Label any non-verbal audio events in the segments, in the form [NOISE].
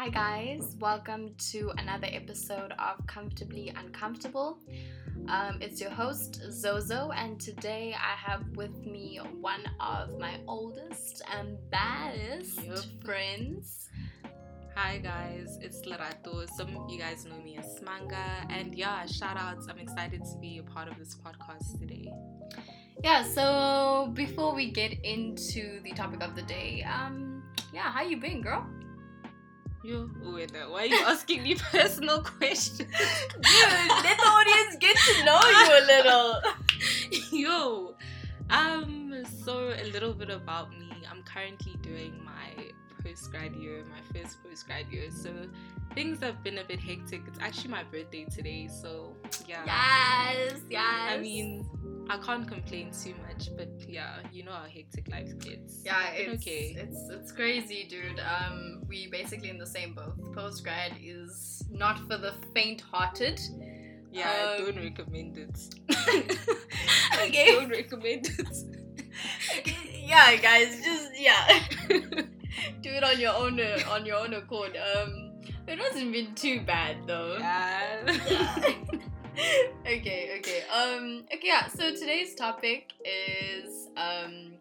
Hi, guys. Welcome to another episode of Comfortably Uncomfortable. Um, it's your host, Zozo, and today I have with me one of my oldest and baddest Yup. friends. Hi guys, it's Lerato. Some of you guys know me as Manga, and yeah, shout outs. I'm excited to be a part of this podcast today. Yeah, so before we get into the topic of the day, um, yeah, how you been, girl? You, wait, uh, why are you asking me [LAUGHS] personal questions? Dude, let the audience get to know you a little. [LAUGHS] Yo, um, so a little bit about me. I'm currently doing my post grad year, my first post grad year. So things have been a bit hectic. It's actually my birthday today, so yeah. Yes, yes. I mean, I can't complain too much, but yeah, you know how hectic life gets. Yeah, it's okay. it's it's crazy, dude. Um, we basically in the same boat. Post grad is not for the faint-hearted. Yeah, I um, don't recommend it. [LAUGHS] Okay. I don't recommend it. yeah, guys, just yeah, [LAUGHS] do it on your own uh, on your own accord. Um, it hasn't been too bad though. yeah. [LAUGHS] Yeah. Okay, okay. Um, okay, yeah. So today's topic is um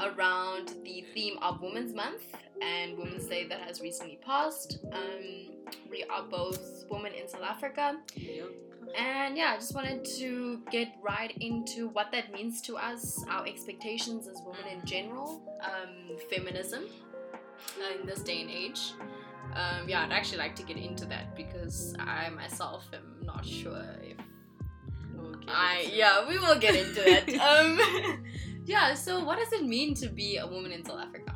around the theme of Women's Month and Women's Day that has recently passed. Um, we are both women in South Africa, Yep. and yeah, I just wanted to get right into what that means to us, our expectations as women in general, um, feminism uh, in this day and age. Um, yeah, I'd actually like to get into that because I myself am not sure if Okay. I yeah we will get into that. [LAUGHS] um, [LAUGHS] yeah, so what does it mean to be a woman in South Africa?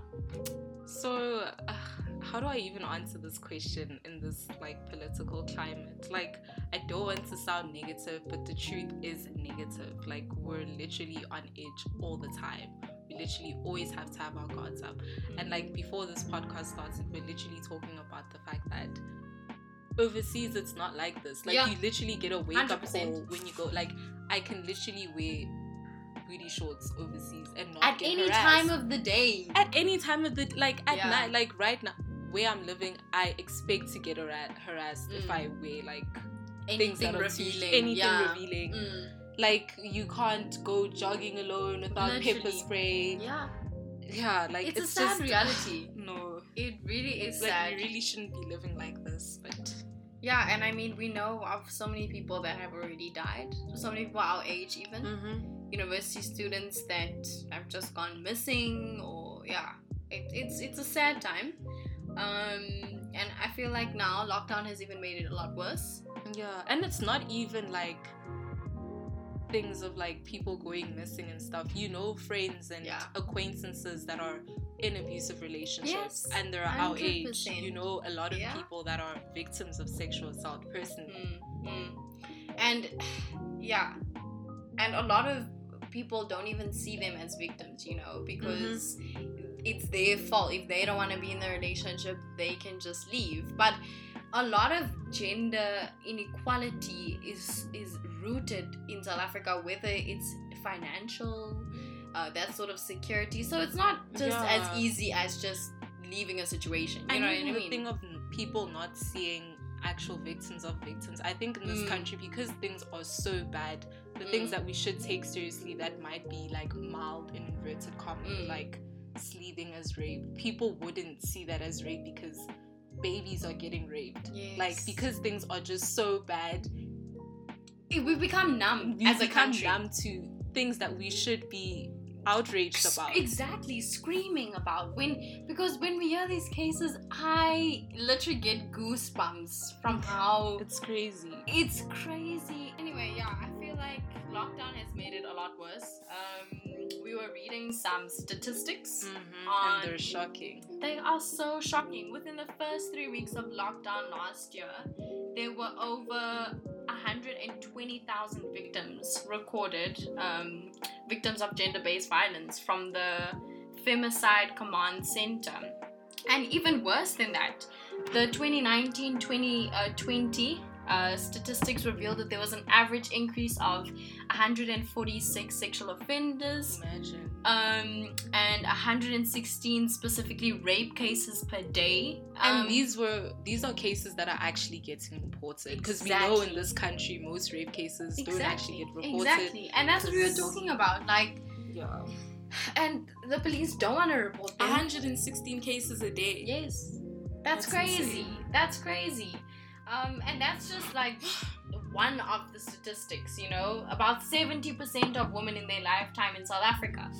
So, uh, how do I even answer this question in this like political climate? Like, I don't want to sound negative, but the truth is negative. Like, we're literally on edge all the time. We literally always have to have our guards up. And like before this podcast started, we're literally talking about the fact that overseas it's not like this. Like Yeah. you literally get a wake up 100%. call when you go. Like I can literally wear booty shorts overseas and not at any harassed. time of the day. at any time of the like at Yeah. night like right now where I'm living, I expect to get hara- harassed if Mm. I wear like things Anything that are too- revealing. anything yeah. revealing. Mm, Like you can't go jogging alone without pepper spray. yeah. Yeah, like It's, it's, a sad just reality. [LAUGHS] no. It really is Like sad. we really shouldn't be living like this, but Yeah, and I mean, we know of so many people that have already died. So many people our age, even Mm. university students that have just gone missing, or yeah, it, it's it's a sad time. Um, and I feel like now lockdown has even made it a lot worse. yeah, and it's not even like things of like people going missing and stuff. You know, friends and Yeah. acquaintances that are in abusive relationships Yes, and they're our age. You know, a lot of Yeah. people that are victims of sexual assault personally. Mm, mm. And [SIGHS] yeah, and a lot of people don't even see them as victims, you know, because it's their fault. If they don't want to be in the relationship, they can just leave. But a lot of gender inequality is is rooted in South Africa, whether it's financial, uh, that sort of security. So it's not just Yeah. as easy as just leaving a situation. You and know what I mean? the thing of people not seeing actual victims of victims. I think in this Mm. country, because things are so bad, the things Mm. that we should take seriously that might be like mild in inverted commas, Mm. like sleeving as rape, people wouldn't see that as rape because babies are getting raped. Like because things are just so bad, It- we become numb we as a become country. numb to things that we should be outraged about. Exactly, screaming about when because when we hear these cases, I literally get goosebumps from [LAUGHS] how It's crazy. it's crazy. Anyway, yeah, I feel like lockdown has made it a lot worse. Um, were reading some statistics. Mhm, On- And they're shocking. They are so shocking. Within the first three weeks of lockdown last year, there were over 120,000 victims recorded, um, victims of gender based violence from the Femicide Command Center. And even worse than that, the 2019 2020 uh, statistics revealed that there was an average increase of 146 sexual offenders Imagine. um, and 116 specifically rape cases per day. And Um, these were these are cases that are actually getting reported because we know in this country most rape cases don't actually get reported. Exactly, and that's what we were talking about. Like, Yeah. and the police don't want to report them. 116 cases a day. Yes, that's, That's crazy. insane. That's crazy. Um, and that's just like [SIGHS] one of the statistics. You know, about seventy percent of women in their lifetime in South Africa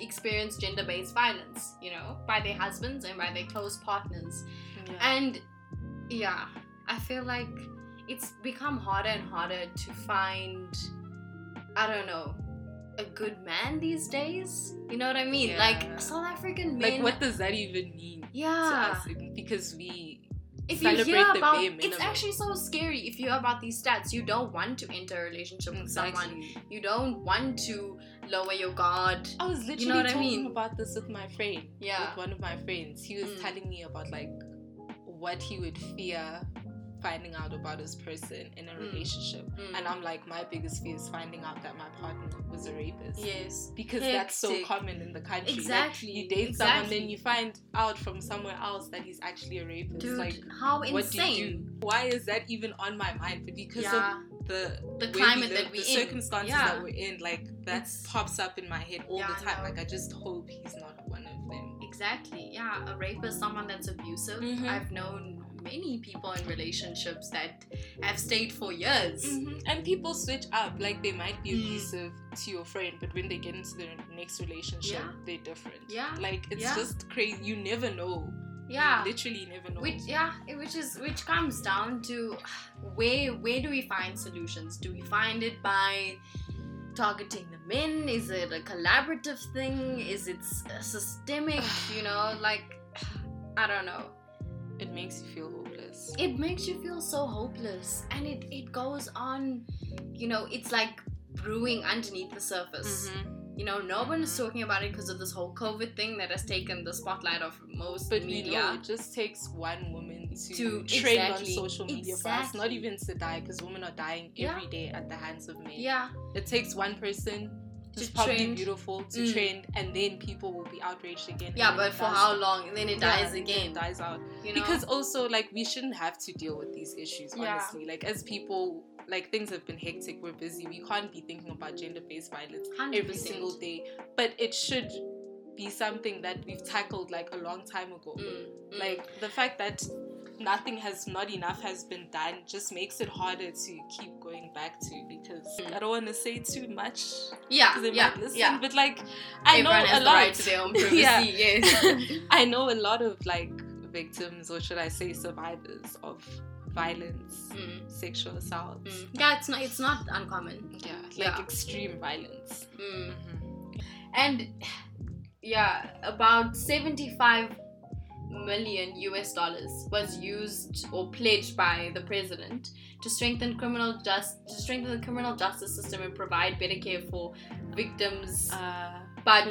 experience gender-based violence. You know, by their husbands and by their close partners. Yeah. And yeah, I feel like it's become harder and harder to find, I don't know, a good man these days. You know what I mean? Yeah. Like South African men. like what does that even mean to Yeah. us? Because we If you hear the about, it's actually so scary. If you hear about these stats, you don't want to enter a relationship with someone. You don't want to lower your guard. I was literally You know what I talking mean? about this with my friend. Yeah. With one of my friends. He was Mm. telling me about like what he would fear finding out about this person in a Mm. relationship. Mm. And I'm like, my biggest fear is finding out that my partner was a rapist. yes. Because that's so common in the country. Like, Exactly, you date someone, exactly. then you find out from somewhere else that he's actually a rapist. Dude, like, how what do insane. you do? Why is that even on my mind? But because yeah. of the The climate we that we're the in. circumstances Yeah. that we're in, like that It's- pops up in my head all Yeah, the time. Like I just hope he's not one of them. Exactly. Yeah, a rapist, someone that's abusive. Mhm. I've known many people in relationships that have stayed for years. And people switch up. Like they might be Mm. abusive to your friend, but when they get into their next relationship, Yeah. they're different. Yeah. Like it's Yeah. just crazy. You never know. Yeah. You literally never know. Which yeah, which is which comes down to where where do we find solutions? Do we find it by targeting the men? Is it a collaborative thing? Is it systemic? [SIGHS] you know, like [SIGHS] I don't know. It makes you feel hopeless. it makes you feel so hopeless and it, it goes on you know it's like brewing underneath the surface Mhm. you know no one is talking about it because of this whole covid thing that has taken the spotlight off most But we media know it just takes one woman to, To- trend exactly, on social media for us, not even to die, because women are dying Yeah. every day at the hands of men. yeah It takes one person To probably trend. beautiful to Mm. trend, and then people will be outraged again. yeah but for dies- how long and then it Yeah, dies again It dies out. you know Because also, like, we shouldn't have to deal with these issues, Yeah. honestly. Like, as people, like, things have been hectic, we're busy, we can't be thinking about gender based violence 100%. every single day. But it should be something that we've tackled, like, a long time ago. Mm, mm. Like, the fact that nothing has, not enough has been done, just makes it harder to keep going back to because. I don't want to say too much yeah yeah listen. yeah But, like, I everyone know a lot. right to their own [LAUGHS] privacy Yeah. yes [LAUGHS] I know a lot of like victims, or should I say survivors of violence, Mm, sexual assault. mm. yeah it's not it's not uncommon Yeah, like Yeah. extreme violence. Mm. And [SIGHS] yeah, about 75 million US dollars was used or pledged by the president to strengthen criminal just to strengthen the criminal justice system and provide better care for victims. Uh, but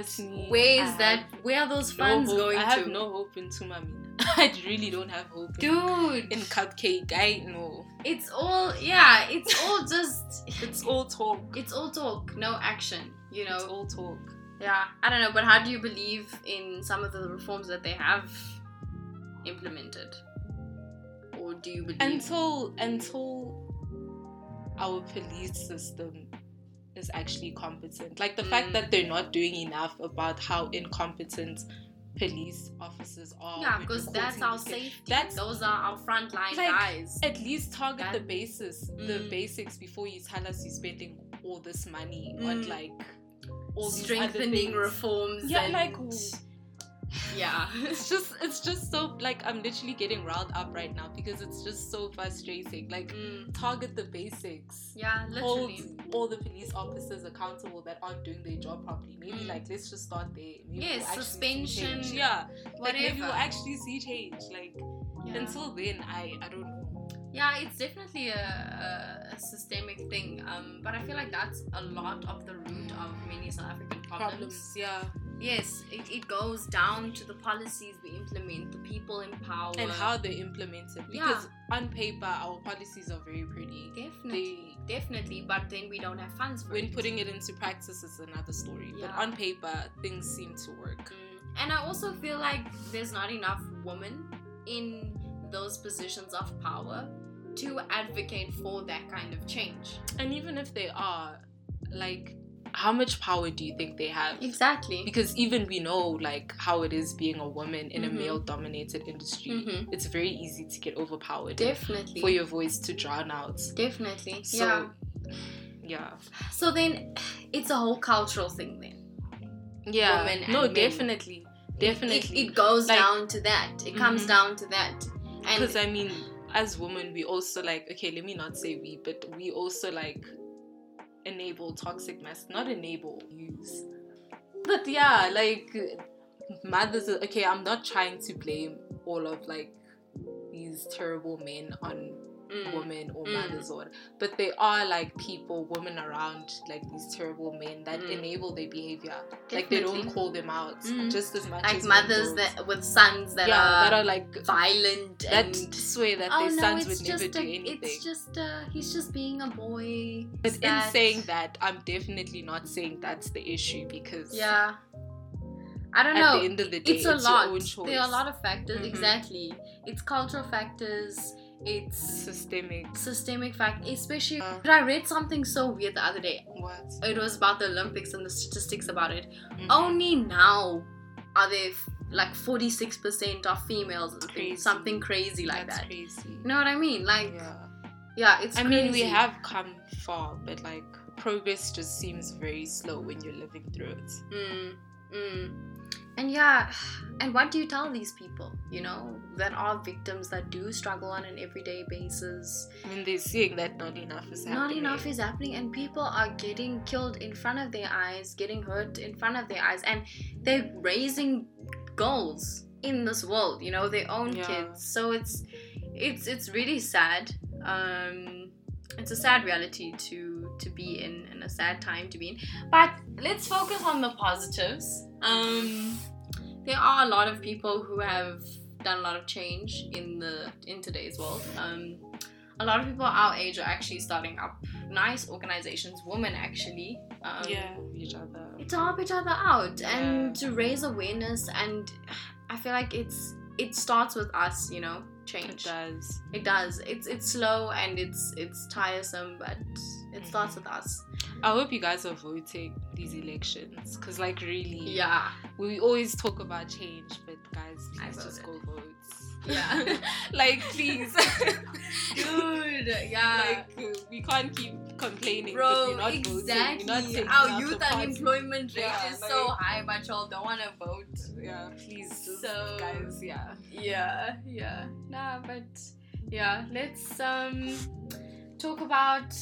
where is that? Where are those no funds hope- going to? I have to? no hope in Tumami. [LAUGHS] I really don't have hope. in- Dude, in cupcake, I know. it's all yeah, it's all [LAUGHS] just It's all talk. it's all talk, no action. You know, It's all talk. Yeah, I don't know, but how do you believe in some of the reforms that they have implemented? Or do you believe? Until until our police system is actually competent. Like the Mm. fact that they're not doing enough about how incompetent police officers are. yeah, because that's our safety. That's Those are our frontline Like, guys. at least target That- the basis, the Mm. basics before you tell us you're spending all this money on Mm. like all Strengthening reforms. Yeah, like [SNIFFS] yeah. [LAUGHS] it's just it's just so like I'm literally getting riled up right now because it's just so frustrating. Like Mm, target the basics. yeah, literally Hold all the police officers accountable that aren't doing their job properly. Maybe Mm. like let's just start there. Maybe Yes, we'll suspension. Yeah, like maybe we'll actually see change. Like Yeah. until then, I I don't know. Yeah, it's definitely a, a, a systemic thing. Um, but I feel like that's a lot of the root of many South African problems. Problems, yeah. Yes, it, it goes down to the policies we implement, the people in power, and how they implement it. Because on paper, our policies are very pretty. Definitely, they, definitely. But then we don't have funds for when it. putting it into practice is another story. Yeah. But on paper, things seem to work. Mm. And I also feel like there's not enough women in those positions of power to advocate for that kind of change. And even if they are, like, how much power do you think they have? Exactly. Because even we know like how it is being a woman in Mhm. a male-dominated industry. Mhm. It's very easy to get overpowered. Definitely. For your voice to drown out. Definitely. So, yeah. Yeah. So then it's a whole cultural thing then. Yeah. No, men. definitely. Definitely. It, it goes Like- down to that. It comes Mhm. down to that. And because I mean, as women, we also like okay. Let me not say we, but we also like enable toxic mess. Not enable, use. But yeah, like mothers. Okay, I'm not trying to blame all of like these terrible men on Mm. women or Mm. mothers or but they are like people women around like these terrible men that Mm. enable their behavior like they don't call them out Mm. just as much like as mothers that with sons that, yeah are, that are like violent that and swear that oh their no, sons would never do a, anything. it's just uh, he's just being a boy. but It's in saying that, I'm definitely not saying that's the issue because yeah, I don't at know. the end of the day, it's a it's lot. your own choice. There are a lot of factors. Mhm. Exactly. It's cultural factors. It's systemic. systemic fact, especially. Uh. I read something so weird the other day. What? It was about the Olympics and the statistics about it. Mhm. Only now are there f- like forty six percent of females Crazy. something crazy like That's that. crazy. You know what I mean? Like, Yeah. yeah, it's. I crazy. mean, we have come far, but like progress just seems very slow when you're living through it. Mm, mm. And yeah, [SIGHS] and what do you tell these people, you know, that are victims that do struggle on an everyday basis? I mean, they're seeing that not enough is happening. Not enough is happening, and people are getting killed in front of their eyes, getting hurt in front of their eyes, and they're raising goals in this world, you know, their own Yeah. kids. So it's it's it's really sad. Um, it's a sad reality to to be in and a sad time to be in. But let's focus on the positives. Um, there are a lot of people who have done a lot of change in the in today's world. Um, a lot of people our age are actually starting up nice organizations, women actually. Um, yeah, each other. to help each other out Yeah. and to raise awareness and I feel like it's it starts with us, you know, Change. It does. It does. It's it's slow and it's it's tiresome, but it starts with us. I hope you guys are voting these elections because, like, really, Yeah. we always talk about change, but guys, please just go vote. Yeah. [LAUGHS] like, please. [LAUGHS] Dude, yeah. like, we can't keep complaining, Bro, we're not voting. exactly. Not Our youth unemployment rate Yeah, is so high, but y'all don't want to vote. Yeah, please, just, So- guys, yeah. Yeah, yeah. Nah, but yeah, let's um talk about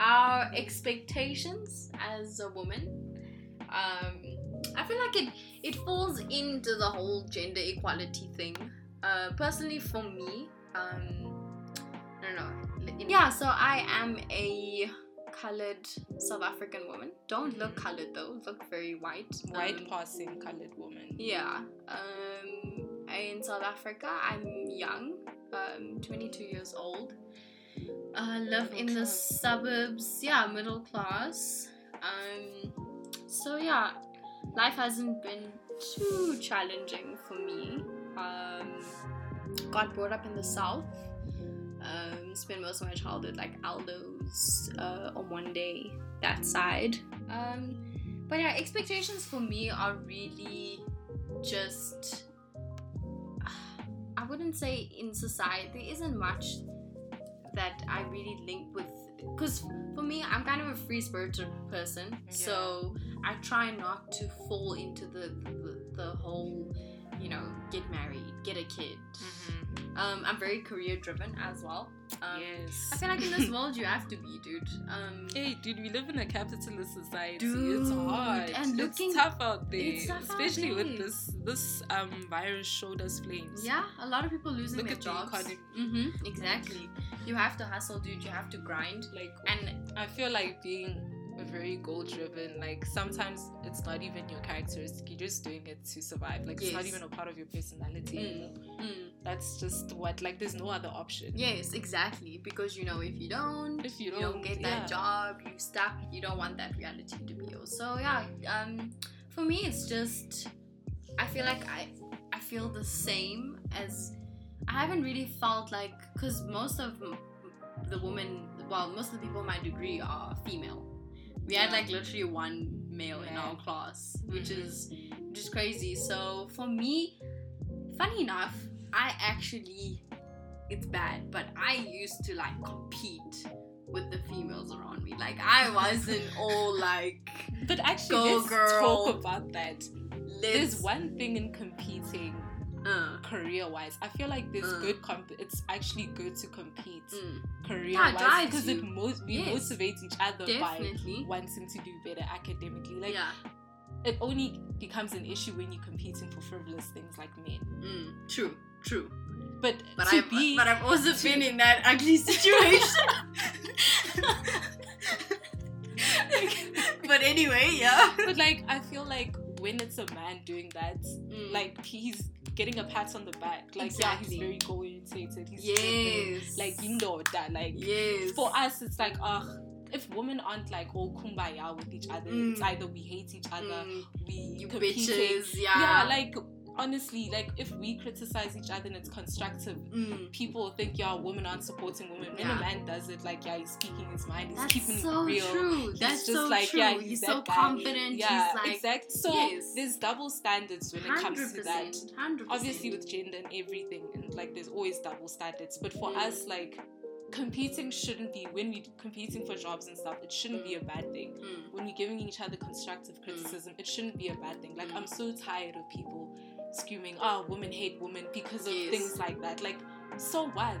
our expectations as a woman. Um I feel like it it falls into the whole gender equality thing. Uh personally for me, um I don't know. Yeah, so I am a colored South African woman. Don't look colored though, look very white. White Um, passing colored woman. yeah. Um, in South Africa, I'm young, um, 22 years old. I live Middle in the suburbs. Yeah, middle class. Um, so yeah, life hasn't been too challenging for me. Um, got brought up in the south. Um, spent most of my childhood like Aldo's uh, on one day that side. Um, but yeah, expectations for me are really just. [SIGHS] I wouldn't say in society there isn't much that I really link with because for me I'm kind of a free spirited person, so I try not to fall into the, the the whole you know get married, get a kid. Mhm. Um, I'm very career driven as well. Um, yes. I feel like in this [LAUGHS] world you have to be, dude. Um, Hey, dude, we live in a capitalist society. it's hard. and looking- it's tough out there, it's tough out especially with this this um virus showed us flames. Yeah, a lot of people losing Look their at the jobs. economy. Mm-hmm, exactly. You have to hustle, dude. You have to grind. Like, And I feel like being very goal driven. Like sometimes it's not even your characteristic. You're just doing it to survive. Like it's not even a part of your personality. Mm, mm. That's just what. Like there's no other option. Yes, exactly. Because you know, if you don't, If you you don't, don't get that yeah. job, you stuck. You don't want that reality to be yours. So yeah, um, for me, it's just I feel like I I feel the same as I haven't really felt like because most of the women, well, most of the people in my degree are female. We had like literally one male in our class, which Mhm. is just crazy. So for me, funny enough, I actually it's bad, but I used to like compete with the females around me. Like I [LAUGHS] wasn't all like But actually, Go, let's girl. talk about that. let's There's one thing in competing uh, career wise. I feel like there's Uh. good comp. It's actually good to compete mm, career wise because it mo- we Yes. motivate each other by wanting to do better academically. Like yeah, it only becomes an issue when you're competing for frivolous things like men. mm, true, true. But, But to I've be but I've also to- been in that ugly [LAUGHS] situation. [LAUGHS] [LAUGHS] but anyway, yeah. but like I feel like when it's a man doing that, Mm, like he's getting a pat on the back. Like Exactly. yeah, he's very goal orientated. He's yes, like that. Like yes. for us, it's like ugh. If women aren't like all kumbaya with each other, it's Mm. either we hate each other, Mm, we you competing. bitches, Yeah, yeah. like honestly, like if we criticize each other and it's constructive, Mm. people think yeah, women aren't supporting women. When Yeah. a man does it, like yeah, he's speaking his mind, he's That's keeping so it real. true. He's That's just so like, true. yeah, he's, he's so guy. confident. Yeah, he's like exact. So yes. there's double standards when it comes to that. 100%. Obviously, with gender and everything, and like there's always double standards. But for Mm. us, like competing shouldn't be when we're competing for jobs and stuff. It shouldn't be a bad thing. Mm. When we're giving each other constructive criticism, it shouldn't be a bad thing. Like Mm. I'm so tired of people screaming, "Oh, women hate women" because of Yes. things like that. Like, so what?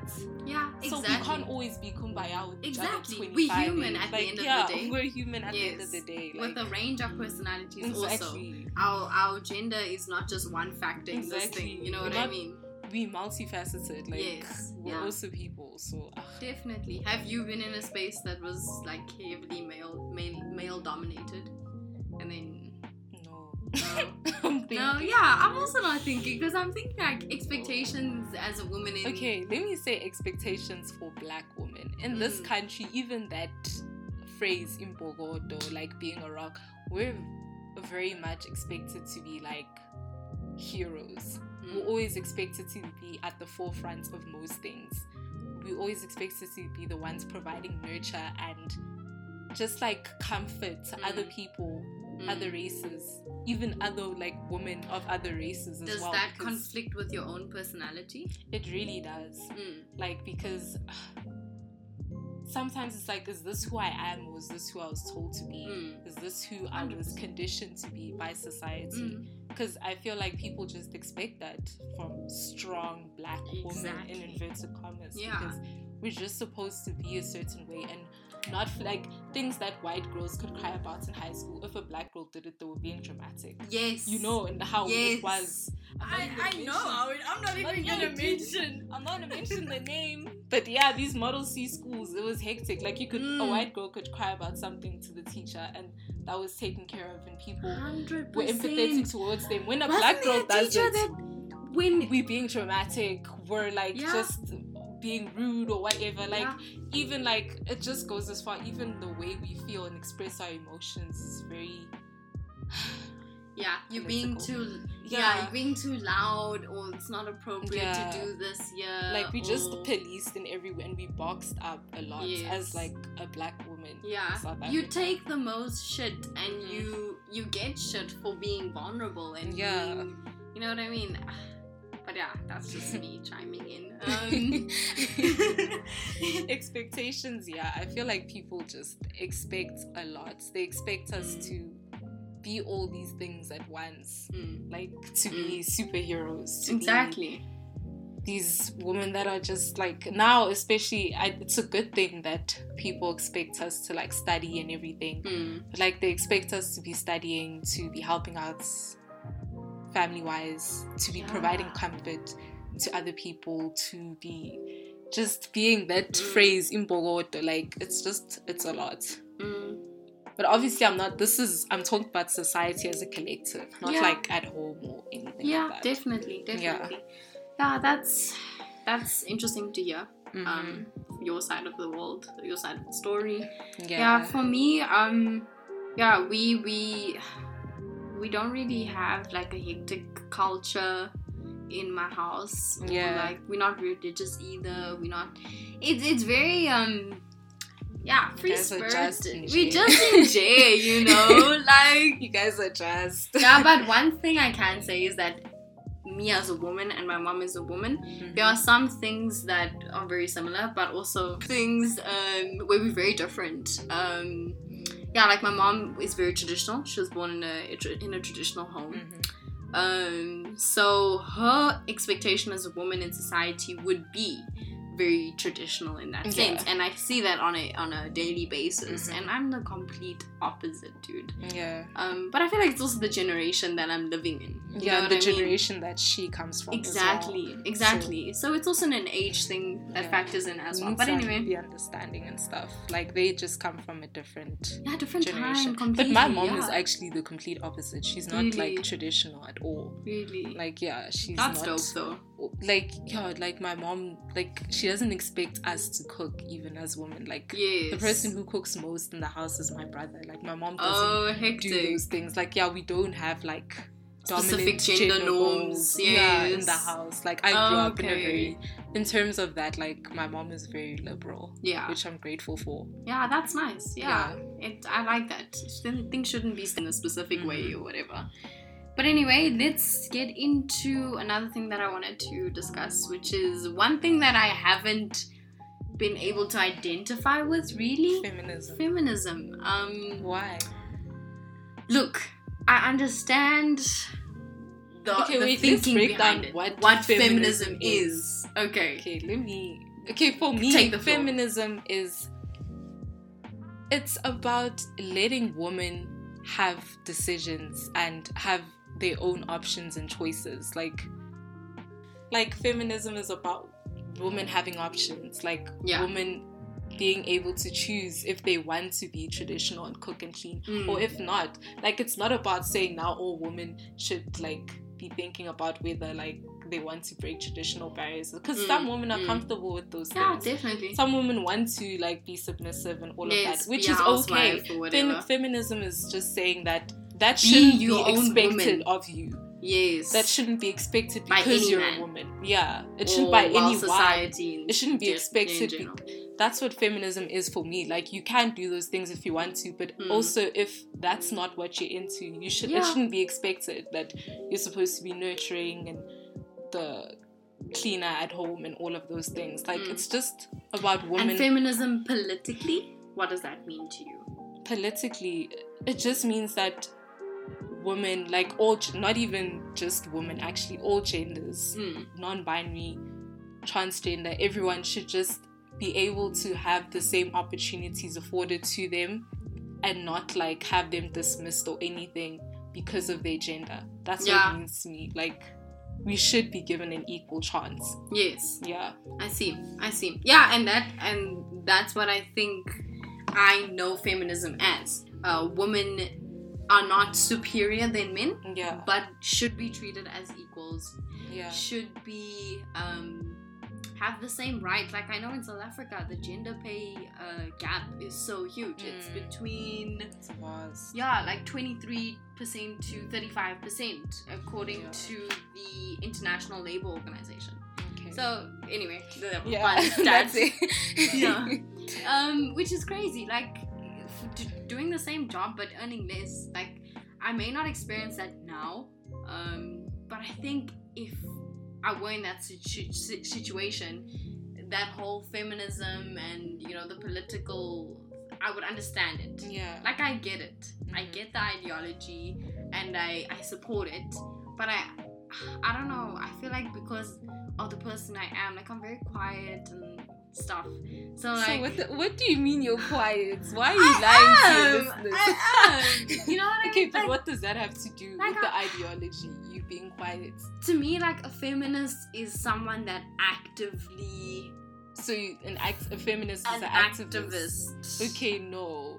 Yeah, So exactly. we can't always be kumbaya with each Exactly. We're human at the like, end of the day. We're human at the end of the day. With a range of personalities, also. Our our gender is not just one factor in this thing. You know We're what I mean? We multifaceted. Like Yes, we're yeah. also people. So ugh, Definitely. Have you been in a space that was like heavily male male male dominated? And then no. no. I'm no, yeah, I'm also not thinking because I'm thinking like expectations as a woman in Okay, let me say expectations for black women. In this Mm. country, even that phrase imbokodo, like being a rock, we're very much expected to be like heroes. Mm. We're always expected to be at the forefront of most things. We're always expected to be the ones providing nurture and just like comfort to Mm. other people, Mm. other races, even other like women of other races as Does well. that conflict with your own personality? it really does Mm. like because [SIGHS] sometimes it's like is this who i am or is this who i was told to be Mm. is this who i was 100%. conditioned to be by society Mm. because i feel like people just expect that from strong black women in inverted commas Yeah. because we're just supposed to be a certain way and not like things that white girls could cry about in high school if a black girl did it they were being dramatic Yes. you know and how Yes. it was I'm I, I mention- know. I'm not even even gonna mention-. I'm not gonna mention the name, but yeah, these Model C schools, it was hectic. Like you could, a Mm. white girl could cry about something to the teacher, and that was taken care of, and people Hundred were empathetic towards them. When a Wasn't black girl a does it, that when we being dramatic, we're like Yeah. just being rude or whatever. Like Yeah. even like it just goes as far. Even the way we feel and express our emotions is very. [SIGHS] yeah, you're being too yeah. Yeah. you're being too loud or it's not appropriate Yeah. to do this yeah. like we just or- policed in everywhere and we boxed up a lot Yes. as like a black woman. yeah. You take the most shit and Mhm. you you get shit for being vulnerable and Yeah. being, you know what I mean. [SIGHS] But yeah, that's just me [LAUGHS] chiming in. [LAUGHS] Um, [LAUGHS] expectations yeah i feel like people just expect a lot they expect us Mm. to be all these things at once mm, like to be superheroes to be exactly. these women that are just like now especially I, it's a good thing that people expect us to like study and everything Mm, like they expect us to be studying to be helping out family wise to be providing comfort to other people to be just being that Mm. phrase imbokodo like it's just it's a lot mm. But obviously, I'm not. This is I'm talking about society as a collective, not Yeah. like at home or anything Yeah, like that. definitely, Yeah. definitely. Yeah. that's that's interesting to hear. Mhm. Um, your side of the world, your side of the story. yeah. yeah for me um yeah we we we don't really have like a hectic culture in my house or, Yeah. like we're not religious either we're not it's it's very um yeah free spirit just we just in jail you [LAUGHS] know like you guys are just. yeah but one thing i can say is that me as a woman and my mom is a woman Mhm. there are some things that are very similar, but also things um, where we're very different. Um, yeah, like my mom is very traditional. She was born in a in a traditional home. Mhm. Um, so her expectation as a woman in society would be very traditional in that Yeah. sense, and I see that on a on a daily basis. Mhm. And I'm the complete opposite, dude. Yeah. Um, but I feel like it's also the generation that I'm living in. You Yeah, know the what I mean? generation that she comes from. as well. Exactly, exactly. So, it's also an age thing that Yeah. factors in as well. But anyway, the understanding and stuff. Like they just come from a different yeah, different generation. time, completely. but my mom yeah. is actually the complete opposite. She's not Really? like traditional at all. really Like yeah, she's that's not dope though. Like yeah, like my mom like she doesn't expect us to cook even as women. Like Yes, the person who cooks most in the house is my brother. Like my mom doesn't oh do those things. Like yeah, we don't have like Specific dominant gender norms, roles, yeah, in the house. Like I grew up in a very in terms of that, like my mom is very liberal, Yeah, which I'm grateful for. yeah, that's nice. Yeah, it I like that. Things shouldn't be in a specific way Mhm. or whatever. But anyway, let's get into another thing that I wanted to discuss, which is one thing that I haven't been able to identify with really Feminism. feminism. Um, Why? Look, I understand the, Okay, the wait, let's thinking break behind down it. what what feminism feminism, is. Okay. Okay, let me. Okay, for me, Take the floor. feminism is. It's about letting women have decisions and have their own options and choices. Like, like feminism is about women having options. Like Yeah. women being able to choose if they want to be traditional and cook and clean Mm. or if not like it's not about saying now all women should like be thinking about whether like they want to break traditional barriers because Mm, some women are mm. comfortable with those Yeah, things definitely. some women want to like be submissive and all Yes, of that which is okay Fem- feminism is just saying that that shouldn't be, own expected woman. of you Yes. that shouldn't be expected because you're man. a woman yeah it Or shouldn't by any society. it shouldn't be expected be- that's what feminism is for me like you can do those things if you want to but Mm. also if that's not what you're into you should it shouldn't be expected that you're supposed to be nurturing and the cleaner at home and all of those things like Mm. it's just about women And feminism politically, what does that mean to you? politically it just means that women like all, not even just women actually all genders Mm. non-binary transgender everyone should just be able to have the same opportunities afforded to them and not like have them dismissed or anything because of their gender that's Yeah. what it means to me like we should be given an equal chance Yes. yeah I see. I see. Yeah, and that and that's what I think I know feminism as. Uh, women are not superior than men, yeah but should be treated as equals. yeah Should be um, have the same right. Like I know in South Africa, the gender pay uh, gap is so huge. It's Mm. between it was yeah, like twenty three percent to thirty five percent, according Yeah. to the International Labor Organization. okay. So anyway, the yeah [LAUGHS] that's it [LAUGHS] Yeah. [LAUGHS] um, which is crazy. Like d- doing the same job but earning less. Like I may not experience that now, um, but I think if I were in that situ- situation, that whole feminism and you know the political, I would understand it. yeah Like I get it. I Mhm. get the ideology and I I support it, but I I don't know. I feel like because of the person I am, like I'm very quiet and stuff. So like so what, the, what do you mean you're quiet? Why are you lying to your listeners? I am. [LAUGHS] You know what I okay, mean? but Like, what does that have to do like with the I- ideology? You being quiet. to me, like a feminist is someone that actively So you, an act, a feminist is an an activist. activist. Okay, no.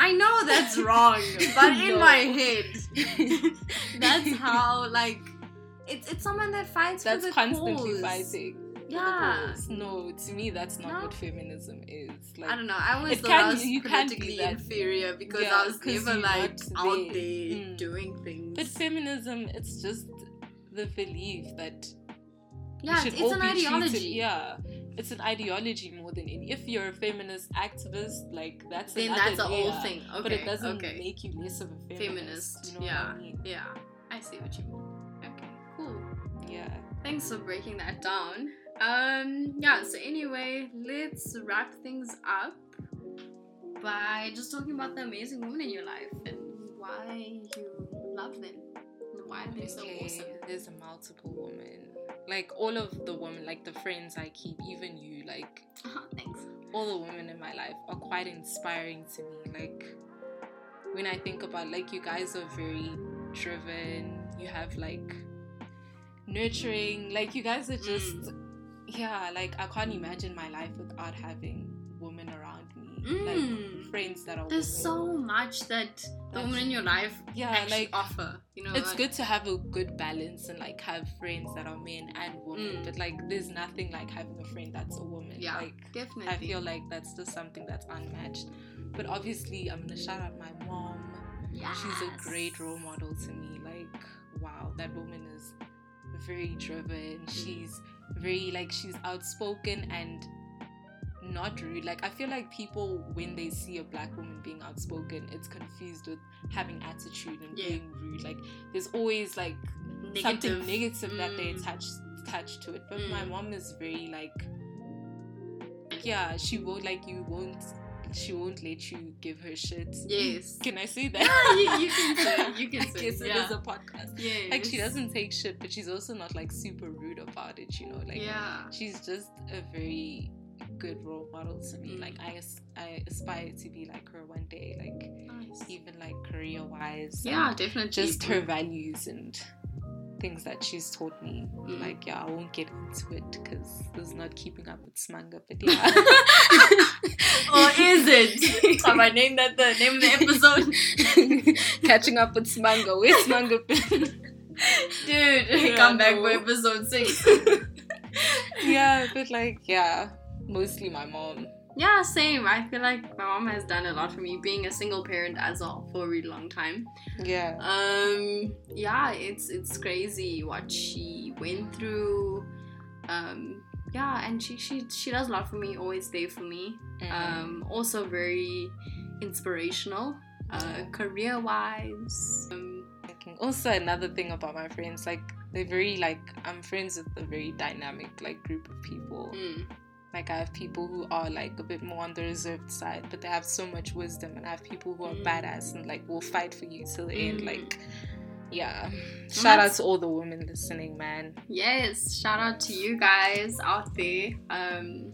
I know that's wrong, [LAUGHS] but in my head, [LAUGHS] that's how like it's it's someone that fights That's for the constantly cause. fighting. Yeah. No, to me that's not No. what feminism is. Like I don't know. I always thought can- I was you can be politically inferior because Yeah, I was never like out there. there Mm. doing things. But feminism, it's just the belief that yeah, it's, it's all an be treated- ideology. yeah, it's an ideology more than any. If you're a feminist activist, like that's Then that's a whole thing. Okay. but it doesn't okay. make you less of a feminist. Feminist, You know yeah. I mean? Yeah, I see what you mean. Okay, cool. Yeah. Thanks for breaking that down. Um, yeah, so anyway, let's wrap things up by just talking about the amazing women in your life and why you love them and why they're so awesome. there's a multiple women. Like all of the women, like the friends I keep, even you, like Uh-huh, thanks. all the women in my life are quite inspiring to me. Like when I think about like you guys are very driven, you have like nurturing, like you guys are just yeah, like I can't imagine my life without having women around me. Mm. Like friends that are There's women. so much that the women in your life yeah, like offer. You know, it's like- good to have a good balance and like have friends that are men and women Mm. but like there's nothing like having a friend that's a woman Yeah, like definitely. i feel like that's just something that's unmatched but obviously i'm gonna shout out my mom she's a great role model to me like wow that woman is very driven Mm. she's very like she's outspoken and not rude like i feel like people when they see a black woman being outspoken it's confused with having attitude and Yeah. being rude like there's always like something negative that they Mm. attach attach to it but my Mm. mom is very like yeah she won't like you won't she won't let you give her shit Yes. can i say that [LAUGHS] Yeah, you, you can say. You [LAUGHS] can I say. guess it yeah. is a podcast Yeah. like she doesn't take shit but she's also not like super rude about it you know like yeah. she's just a very good role model to me Mm. like I, I aspire to be like her one day like Nice. even like career wise Yeah, definitely. just her values and things that she's taught me Mm. like yeah i won't get into it because this is not keeping up with smanga but [LAUGHS] yeah [LAUGHS] or is it? [LAUGHS] Have I named that the name of the episode? catching up with smanga where's smanga Dude, Yeah, come back no. for episode six. yeah but like yeah mostly my mom yeah, same. I feel like my mom has done a lot for me, being a single parent as well for a really long time. yeah Um, yeah, it's it's crazy what she went through. Um, yeah, and she she she does a lot for me. Always there for me. Mm. Um, also very inspirational. Uh, career wise. Um, Also, another thing about my friends, like they're very like I'm friends with a very dynamic like group of people. mm, Like I have people who are like a bit more on the reserved side, but they have so much wisdom, and I have people who are Mm. badass and like will fight for you till the end. Mm. Like, yeah. Shout out to all the women listening, man. yes, shout out to you guys out there. Um,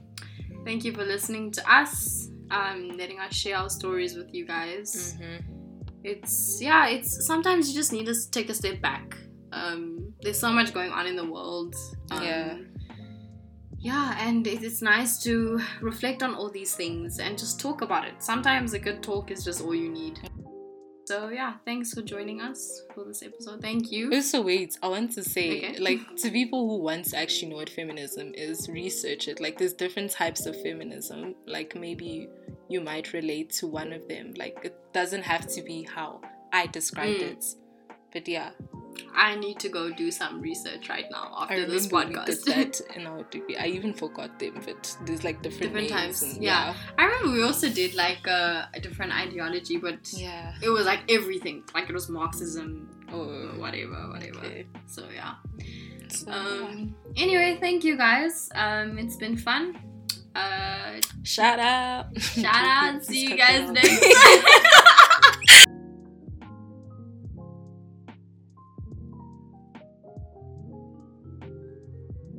thank you for listening to us. Um, letting us share our stories with you guys. Mm-hmm. it's yeah it's sometimes you just need to take a step back um there's so much going on in the world um, Yeah. yeah and it's nice to reflect on all these things and just talk about it sometimes a good talk is just all you need so yeah thanks for joining us for this episode thank you Also, wait, I want to say, Okay. [LAUGHS] like, to people who want to actually know what feminism is, research it. Like, there's different types of feminism. Like, maybe you might relate to one of them. Like, it doesn't have to be how I described Mm. it. But yeah, i need to go do some research right now I after this remember we did podcast that [LAUGHS] in our degree. I even forgot them, but there's like different, Different types, and- yeah. i remember we also did like a, a different ideology but yeah. it was like everything like it was marxism Oh, or whatever whatever okay. so yeah So, Um. Anyway, thank you guys. Um. It's been fun. Uh. shout out. Shout out. [LAUGHS] See you guys next time. [LAUGHS]